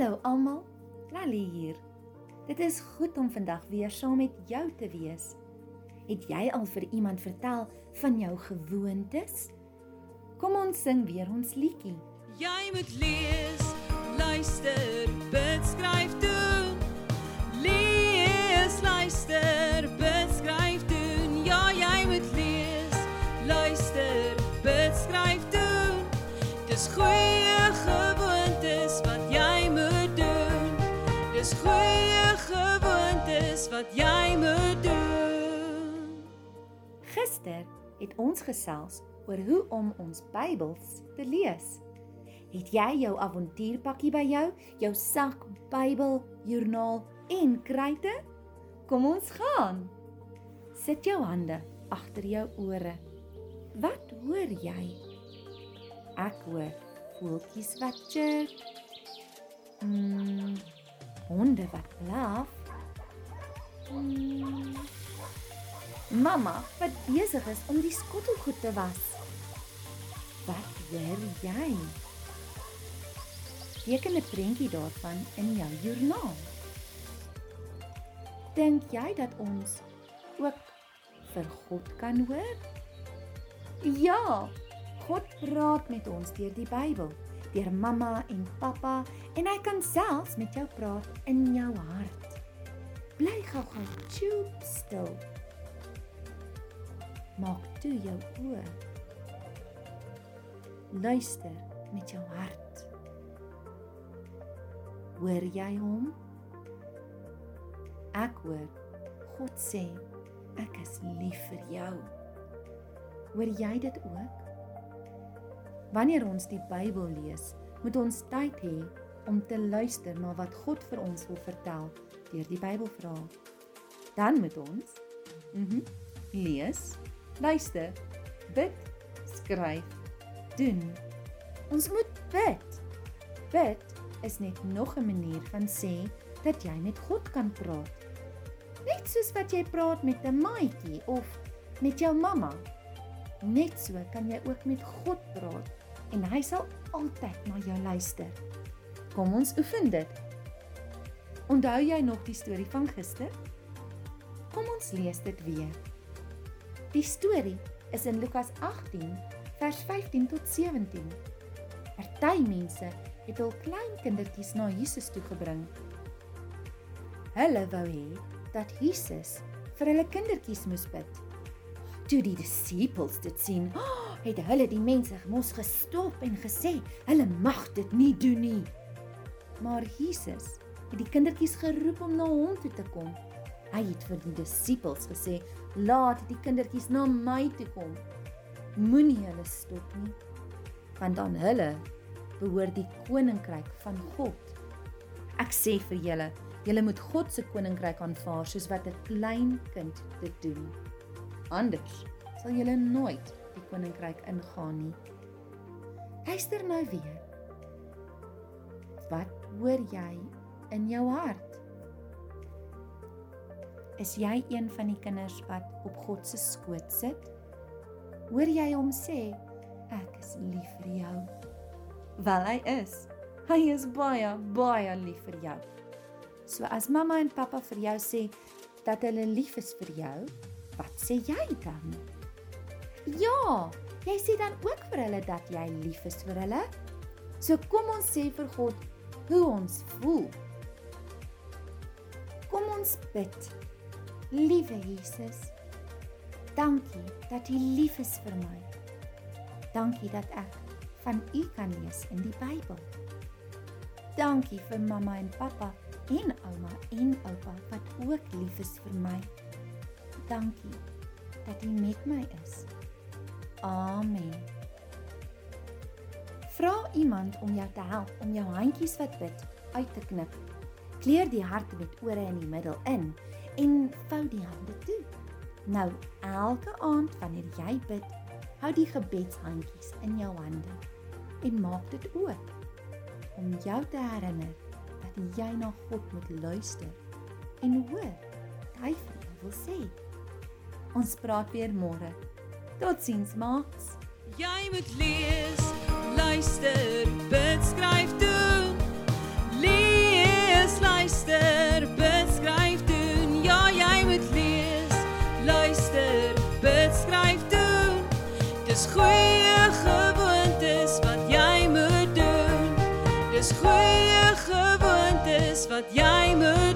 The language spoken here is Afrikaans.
Hallo almal, Lali hier. Dit is goed om vandag weer saam met jou te wees. Het jy al vir iemand vertel van jou gewoontes? Kom ons sing weer ons liedjie. Jy moet lees, luister, bid, skryf, doen. Lees, luister, Dis goeie gewoontes wat jy moet doen. Gister het ons gesels oor hoe om ons Bybels te lees. Het jy jou avontuurpakkie by jou, jou sak, Bybel, joernaal en kruite? Kom ons gaan. Sit jou hande agter jou ore. Wat hoor jy? Ek hoor voeltjies wat chirp. Mm, honde wat blaf. Mm, mamma wat besig is om die skottelgoed te was. Wat hoor jy? Teken 'n prentjie daarvan in jou joernaal. Dink jy dat ons ook vir God kan hoor? Ja, God praat met ons deur die Bybel, deur mamma en pappa en hy kan selfs met jou praat in jou hart. Bly gou-gou choop stil. Maak toe jou oë. Luister met jou hart. Hoor jy hom? Ek hoor God sê ek is lief vir jou. Hoor jy dit ook? Wanneer ons die Bybel lees, moet ons tyd hê om te luister na wat God vir ons wil vertel deur die Bybelverhaal. Dan moet ons mhm mm lees, luister, bid, skryf, doen. Ons moet bid. Bid is net nog 'n manier van sê dat jy met God kan praat. Net soos wat jy praat met 'n maatjie of met jou mamma. Net so kan jy ook met God praat en hy sal altyd na jou luister. Kom ons oefen dit. Onthou jy nog die storie van gister? Kom ons lees dit weer. Die storie is in Lukas 18 vers 15 tot 17. Party mense het hul klein kindertjies na Jesus toe gebring. Hulle wou hê dat Jesus vir hulle kindertjies moes bid. Toe die disippels dit sien, het hulle die mense mos gestop en gesê, hulle mag dit nie doen nie. Maar Jesus het die kindertjies geroep om na hom toe te kom. Hy het vir die disippels gesê, "Laat die kindertjies na my toe kom. Moenie hulle stop nie, want aan hulle behoort die koninkryk van God. Ek sê vir julle, julle moet God se koninkryk aanvaar soos wat 'n klein kind dit doen. Anders sal julle nooit die koninkryk ingaan nie. Luister nou weer. Wat hoor jy in jou hart? Is jy een van die kinders wat op God se skoot sit? Hoor jy hom sê, ek is lief vir jou? Wel hy is. Hy is baie baie lief vir jou. So as mamma en pappa vir jou sê dat hulle lief is vir jou, wat sê jy dan? Ja, jy sê dan ook vir hulle dat jy lief is vir hulle. So kom ons sê vir God hoe ons voel. Kom ons bid. Liewe Jesus, dankie dat U lief is vir my. Dankie dat ek van U kan lees in die Bybel. Dankie vir mamma en pappa en ouma en oupa wat ook lief is vir my. Dankie dat U met my is. Amen. Vra iemand om jou te help om jou handjies wat bid uit te knip. Kleer die hart met ore in die middel in en vou die hande toe. Nou elke aand wanneer jy bid, hou die gebedshandjies in jou hande en maak dit oop om jou te herinner dat jy na God moet luister en hoor wat hy vir jou wil sê. Ons praat weer môre. Totsiens, maats. Jy ja moet lees, luister, bid, skryf doen. Lees, luister, bid, skryf doen. Ja, jy moet lees, luister, bid, skryf doen. Dis goeie gewoontes wat jy moet doen. Dis goeie gewoontes wat jy moet